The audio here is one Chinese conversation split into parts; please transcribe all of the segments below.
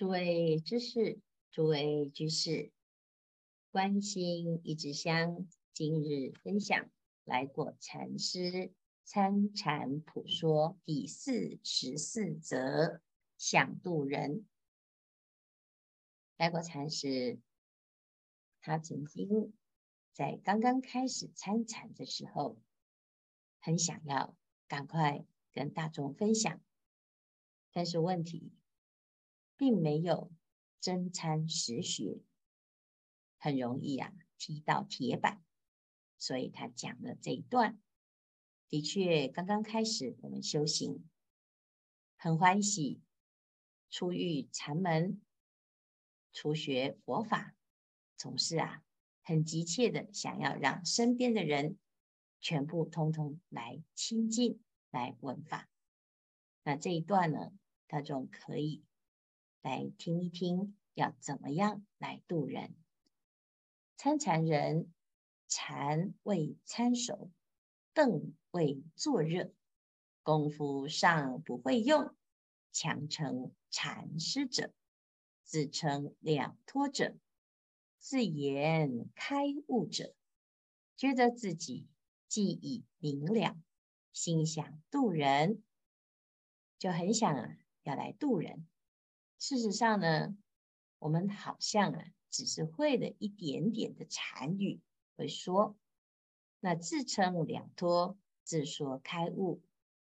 诸位知识，诸位居士，观心一枝香，今日分享来果禅师参禅普说第四十四则，想度人。来果禅师，他曾经在刚刚开始参禅的时候，很想要赶快跟大众分享，但是问题。并没有真参实学，很容易啊踢到铁板，所以他讲了这一段。的确，刚刚开始我们修行，很欢喜出遇禅门，初学佛法，总是啊很急切的想要让身边的人全部通通来亲近来闻法。那这一段呢，大众可以。来听一听，要怎么样来度人？参禅人，禅未参熟，凳未坐热，功夫尚不会用，强称禅师者，自称两托者，自言开悟者，觉得自己既已明了，心想度人，就很想啊，要来度人。事实上呢，我们好像啊，只是会了一点点的禅语，会说，那自称两托，自说开悟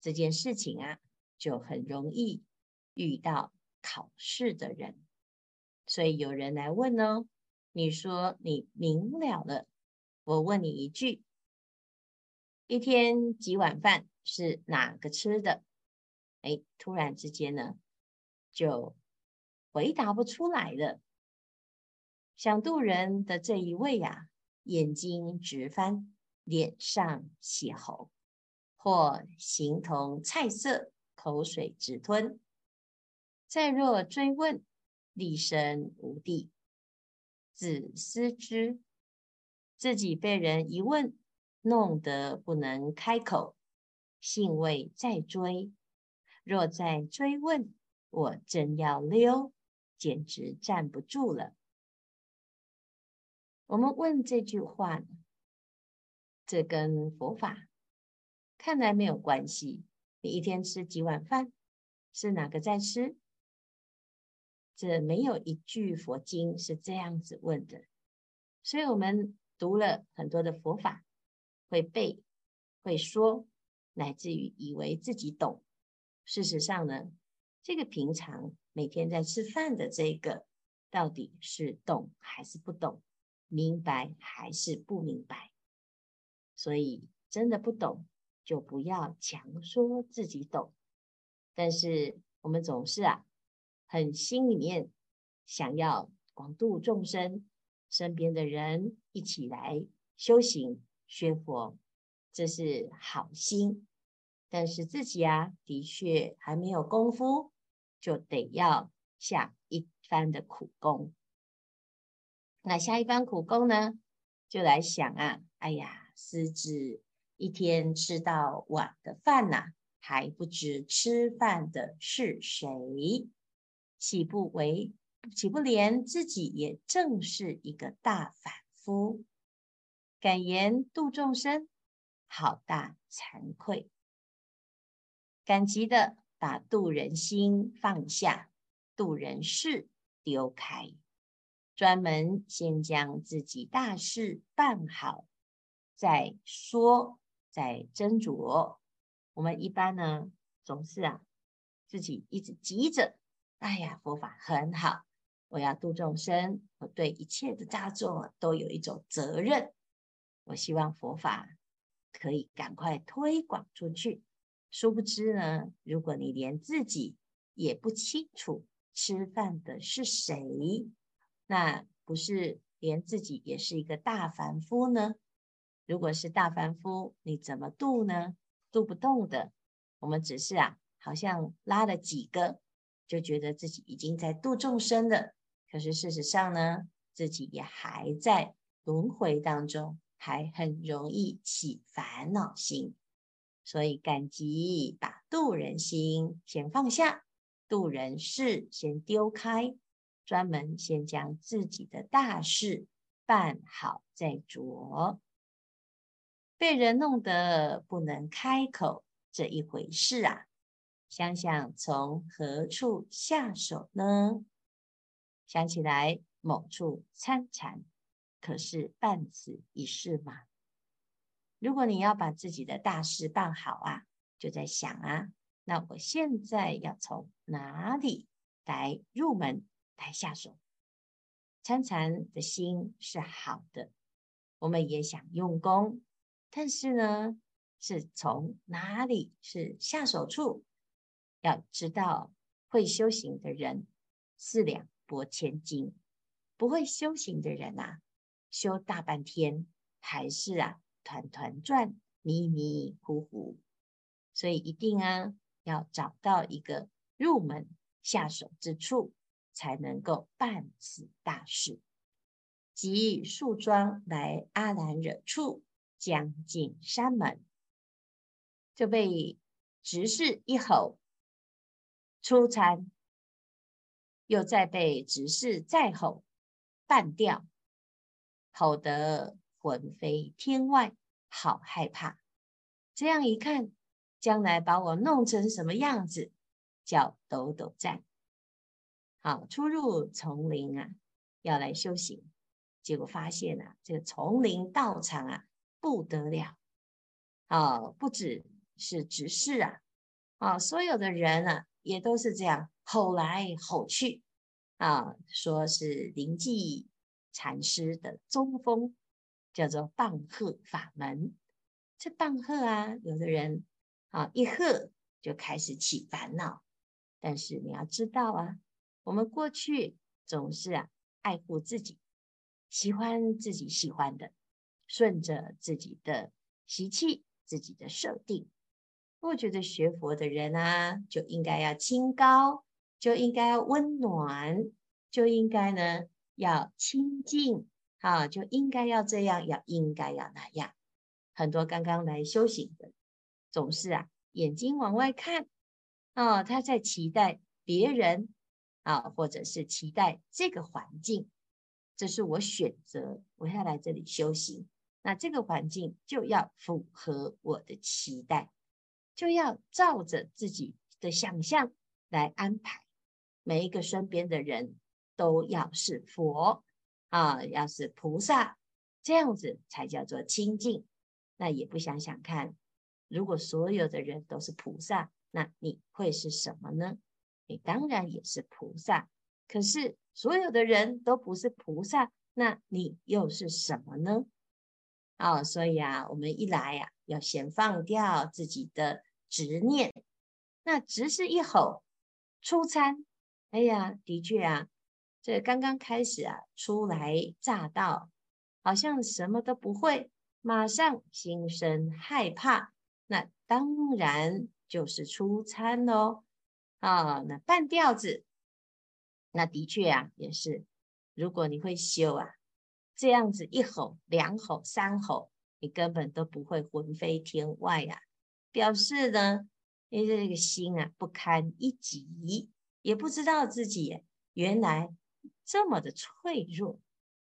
这件事情啊，就很容易遇到考试的人。所以有人来问哦，你说你明了了，我问你一句：一天几碗饭是哪个吃的？哎，突然之间呢，就。回答不出来了。想度人的这一位呀、眼睛直翻，脸上血红，或形同菜色，口水直吞。再若追问，立身无地，自思之，自己被人一问，弄得不能开口，幸未再追。若再追问，我真要溜。简直站不住了。我们问这句话，这跟佛法看来没有关系。你一天吃几碗饭？是哪个在吃？这没有一句佛经是这样子问的。所以我们读了很多的佛法，会背、会说，乃至于以为自己懂。事实上呢，这个平常。每天在吃饭的这个，到底是懂还是不懂？明白还是不明白？所以真的不懂，就不要强说自己懂。但是我们总是啊，很心里面想要广度众生，身边的人一起来修行学佛，这是好心。但是自己啊，的确还没有功夫。就得要下一番的苦功。那下一番苦功呢？就来想啊，哎呀，师子一天吃到晚的饭呐、还不知吃饭的是谁？岂不为？岂不连自己也正是一个大凡夫？敢言度众生，好大惭愧！赶集的。把度人心放下，度人事丢开，专门先将自己大事办好，再说，再斟酌。我们一般呢，总是啊，自己一直急着。哎呀，佛法很好，我要度众生，我对一切的大众都有一种责任。我希望佛法可以赶快推广出去。殊不知呢，如果你连自己也不清楚吃饭的是谁，那不是连自己也是一个大凡夫呢？如果是大凡夫，你怎么度呢？度不动的。我们只是啊，好像拉了几个，就觉得自己已经在度众生了。可是事实上呢，自己也还在轮回当中，还很容易起烦恼心。所以赶急把度人心先放下，度人事先丢开，专门先将自己的大事办好再着。被人弄得不能开口这一回事啊，想想从何处下手呢？想起来某处参禅，可是办此一事吗？如果你要把自己的大事办好啊，就在想啊，那我现在要从哪里来入门来下手？参禅的心是好的，我们也想用功，但是呢，是从哪里是下手处？要知道，会修行的人四两拨千斤，不会修行的人啊，修大半天还是啊团团转、迷迷糊糊。所以一定啊，要找到一个入门下手之处，才能够办此大事。即树桩来阿兰惹处，将进山门，就被执事一吼出餐，又再被执事再吼办掉，吼得魂飞天外，好害怕。这样一看。将来把我弄成什么样子？叫抖抖战。好，初入丛林啊，要来修行，结果发现啊，这个丛林道场啊不得了。哦，不只是执事啊，啊，所有的人啊也都是这样吼来吼去啊，说是灵济禅师的中风，叫做棒喝法门。这棒喝啊，有的人。啊，一喝就开始起烦恼，但是你要知道啊，我们过去总是啊爱护自己，喜欢自己喜欢的，顺着自己的习气、自己的设定。我觉得学佛的人啊，就应该要清高，就应该要温暖，就应该呢要清净，啊，就应该要这样，要应该要那样。很多刚刚来修行的。总是啊，眼睛往外看，哦，他在期待别人啊，或者是期待这个环境。这是我选择，我要来这里修行，那这个环境就要符合我的期待，就要照着自己的想象来安排。每一个身边的人都要是佛啊，要是菩萨，这样子才叫做清净。那也不想想看。如果所有的人都是菩萨，那你会是什么呢？你当然也是菩萨。可是所有的人都不是菩萨，那你又是什么呢？哦，所以啊，我们一来呀、啊，要先放掉自己的执念。那执是一吼出餐，哎呀，的确啊，这刚刚开始啊，初来乍到，好像什么都不会，马上心生害怕。那当然就是出餐喽，啊，那半吊子，那的确啊，也是。如果你会修啊，这样子一吼、两吼、三吼，你根本都不会魂飞天外呀、啊。表示呢，你这个心啊不堪一击，也不知道自己原来这么的脆弱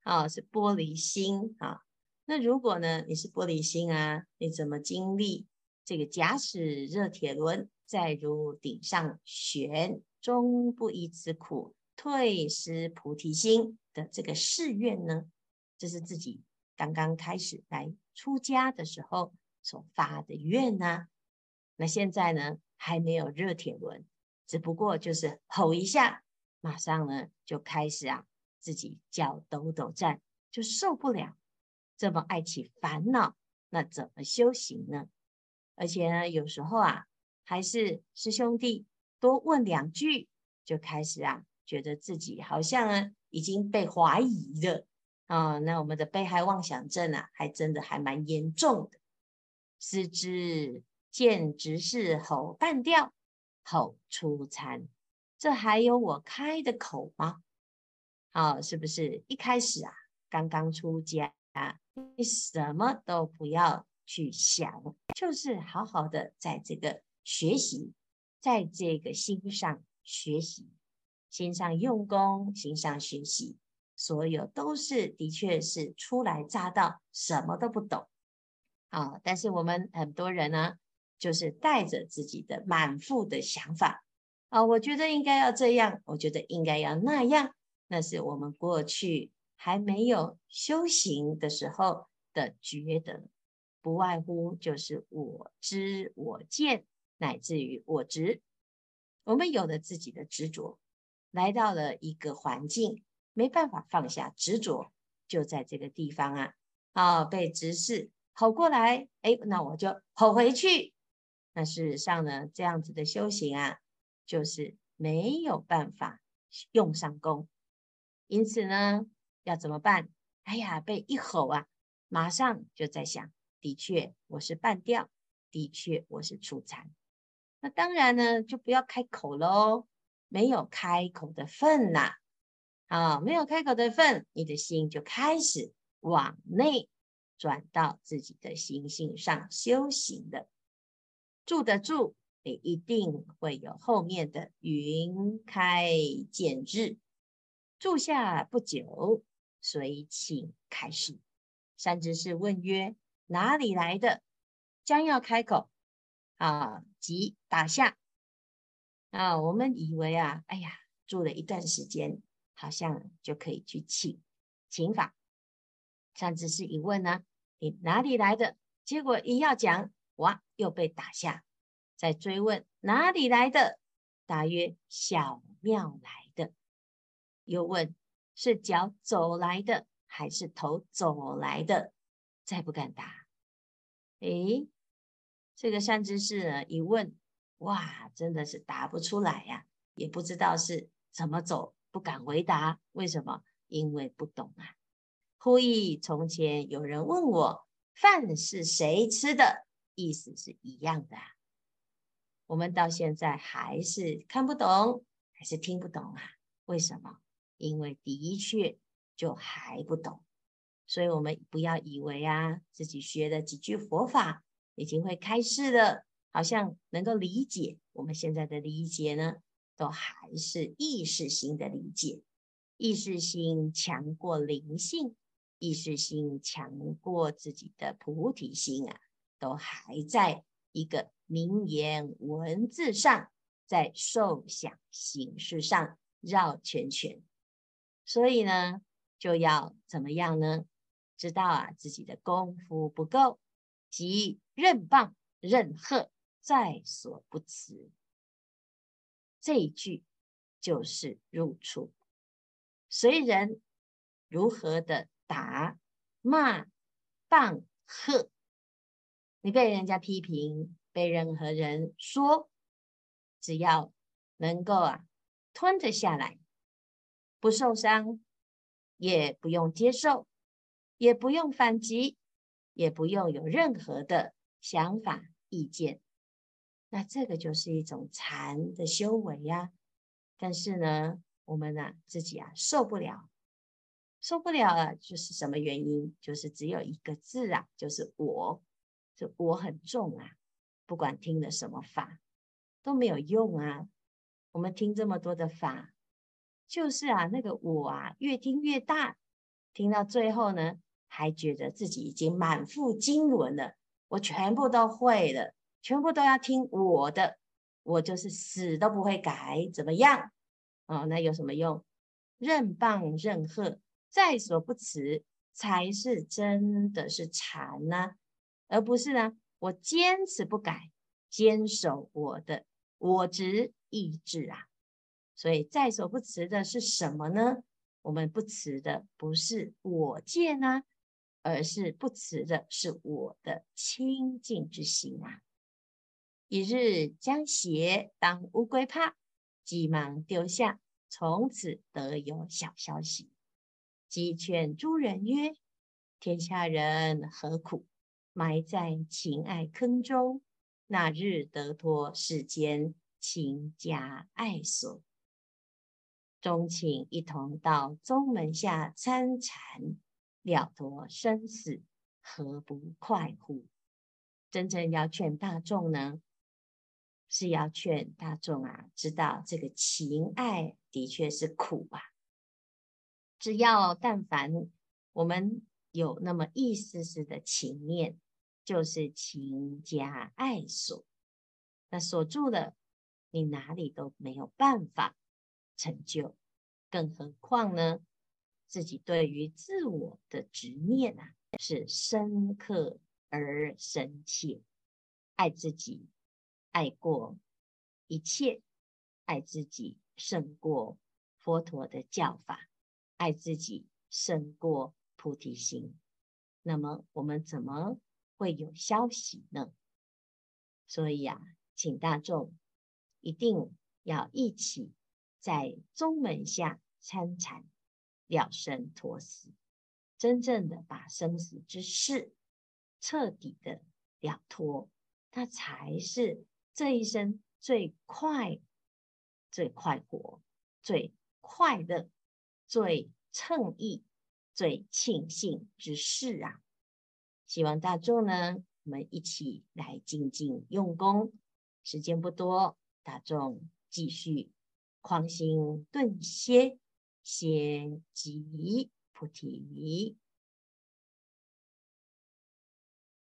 啊，是玻璃心啊。那如果呢，你是玻璃心啊，你怎么经历？这个假使热铁轮在如顶上悬，终不以此苦，退失菩提心的这个誓愿呢？这是自己刚刚开始来出家的时候所发的愿啊。那现在呢，还没有热铁轮，只不过就是吼一下，马上呢就开始啊，自己脚抖抖站，就受不了，这么爱起烦恼，那怎么修行呢？而且呢，有时候啊，还是师兄弟多问两句，就开始啊，觉得自己好像啊已经被怀疑了啊。那我们的被害妄想症啊，还真的还蛮严重的。师之见执事吼办掉，吼出参，这还有我开的口吗？啊，是不是一开始啊，刚刚出家啊，你什么都不要。去想，就是好好的在这个学习，在这个心上学习，心上用功，心上学习，所有都是的确是初来乍到，什么都不懂啊。但是我们很多人呢，就是带着自己的满腹的想法啊，我觉得应该要这样，我觉得应该要那样，那是我们过去还没有修行的时候的觉得，不外乎就是我知我见，乃至于我执。我们有了自己的执着，来到了一个环境，没办法放下执着，就在这个地方啊，啊，被执事吼过来，哎，那我就吼回去。那事实上呢，这样子的修行啊，就是没有办法用上功。因此呢，要怎么办？哎呀，被一吼啊，马上就在想，的确我是半吊，的确我是初禅。那当然呢，就不要开口喽，没有开口的份呐，啊，没有开口的份，你的心就开始往内转到自己的心性上修行的。住得住，一定会有后面的云开见日。住下不久，随请开始。善知识问曰：“哪里来的？”将要开口，啊，即打下。啊，我们以为啊，哎呀，住了一段时间，好像就可以去请请法。善知识一问呢、你哪里来的？结果一要讲。哇！又被打下，再追问哪里来的？答曰：小庙来的。又问是脚走来的，还是头走来的？再不敢答。诶，这个善知识呢，一问，哇，真的是答不出来呀，也不知道是怎么走，不敢回答。为什么？因为不懂啊。忽忆从前有人问我，饭是谁吃的？意思是一样的，我们到现在还是看不懂，还是听不懂啊？为什么？因为的确就还不懂，所以我们不要以为啊，自己学了几句佛法已经会开示了，好像能够理解。我们现在的理解呢，都还是意识心的理解，意识心强过灵性，意识心强过自己的菩提心啊。都还在一个名言文字上，在受想行识上绕圈圈，所以呢，就要怎么样呢？知道啊，自己的功夫不够，即任棒任喝，在所不辞。这一句就是入处，随人如何的打骂棒喝。你被人家批评，被任何人说，只要能够啊吞得下来，不受伤，也不用接受，也不用反击，也不用有任何的想法意见，那这个就是一种禅的修为呀。但是呢，我们呢、啊、自己啊受不了，受不了了，就是什么原因？就是只有一个字啊，就是我。这我很重啊，不管听了什么法都没有用啊。我们听这么多的法，就是啊，那个我啊，越听越大，听到最后呢，还觉得自己已经满腹经纶了，我全部都会了，全部都要听我的，我就是死都不会改，怎么样？哦，那有什么用？任棒任喝，在所不辞，才是真的是禅呢、啊。而不是呢，我坚持不改，坚守我的我执意志啊。所以在所不辞的是什么呢？我们不辞的不是我见啊，而是不辞的是我的清净之心啊。一日将鞋当乌龟怕，急忙丢下，从此得有小消息。即劝诸人曰：天下人何苦？埋在情爱坑中，那日得脱世间情枷爱锁。终请一同到宗门下参禅，了脱生死，何不快乎？真正要劝大众呢，是要劝大众啊，知道这个情爱的确是苦啊。只要但凡我们有那么一丝丝的情念，就是情加爱锁，那锁住了，你哪里都没有办法成就。更何况呢，自己对于自我的执念啊，是深刻而深切，爱自己。爱过一切，爱自己胜过佛陀的教法，爱自己胜过菩提心。那么我们怎么会有消息呢？所以啊，请大众一定要一起在宗门下参禅了生脱死，真正的把生死之事彻底的了脱，它才是。这一生最快、最快活、最快乐、最称意、最庆幸之事啊！希望大众呢，我们一起来静静用功。时间不多，大众继续狂心顿歇，先即菩提。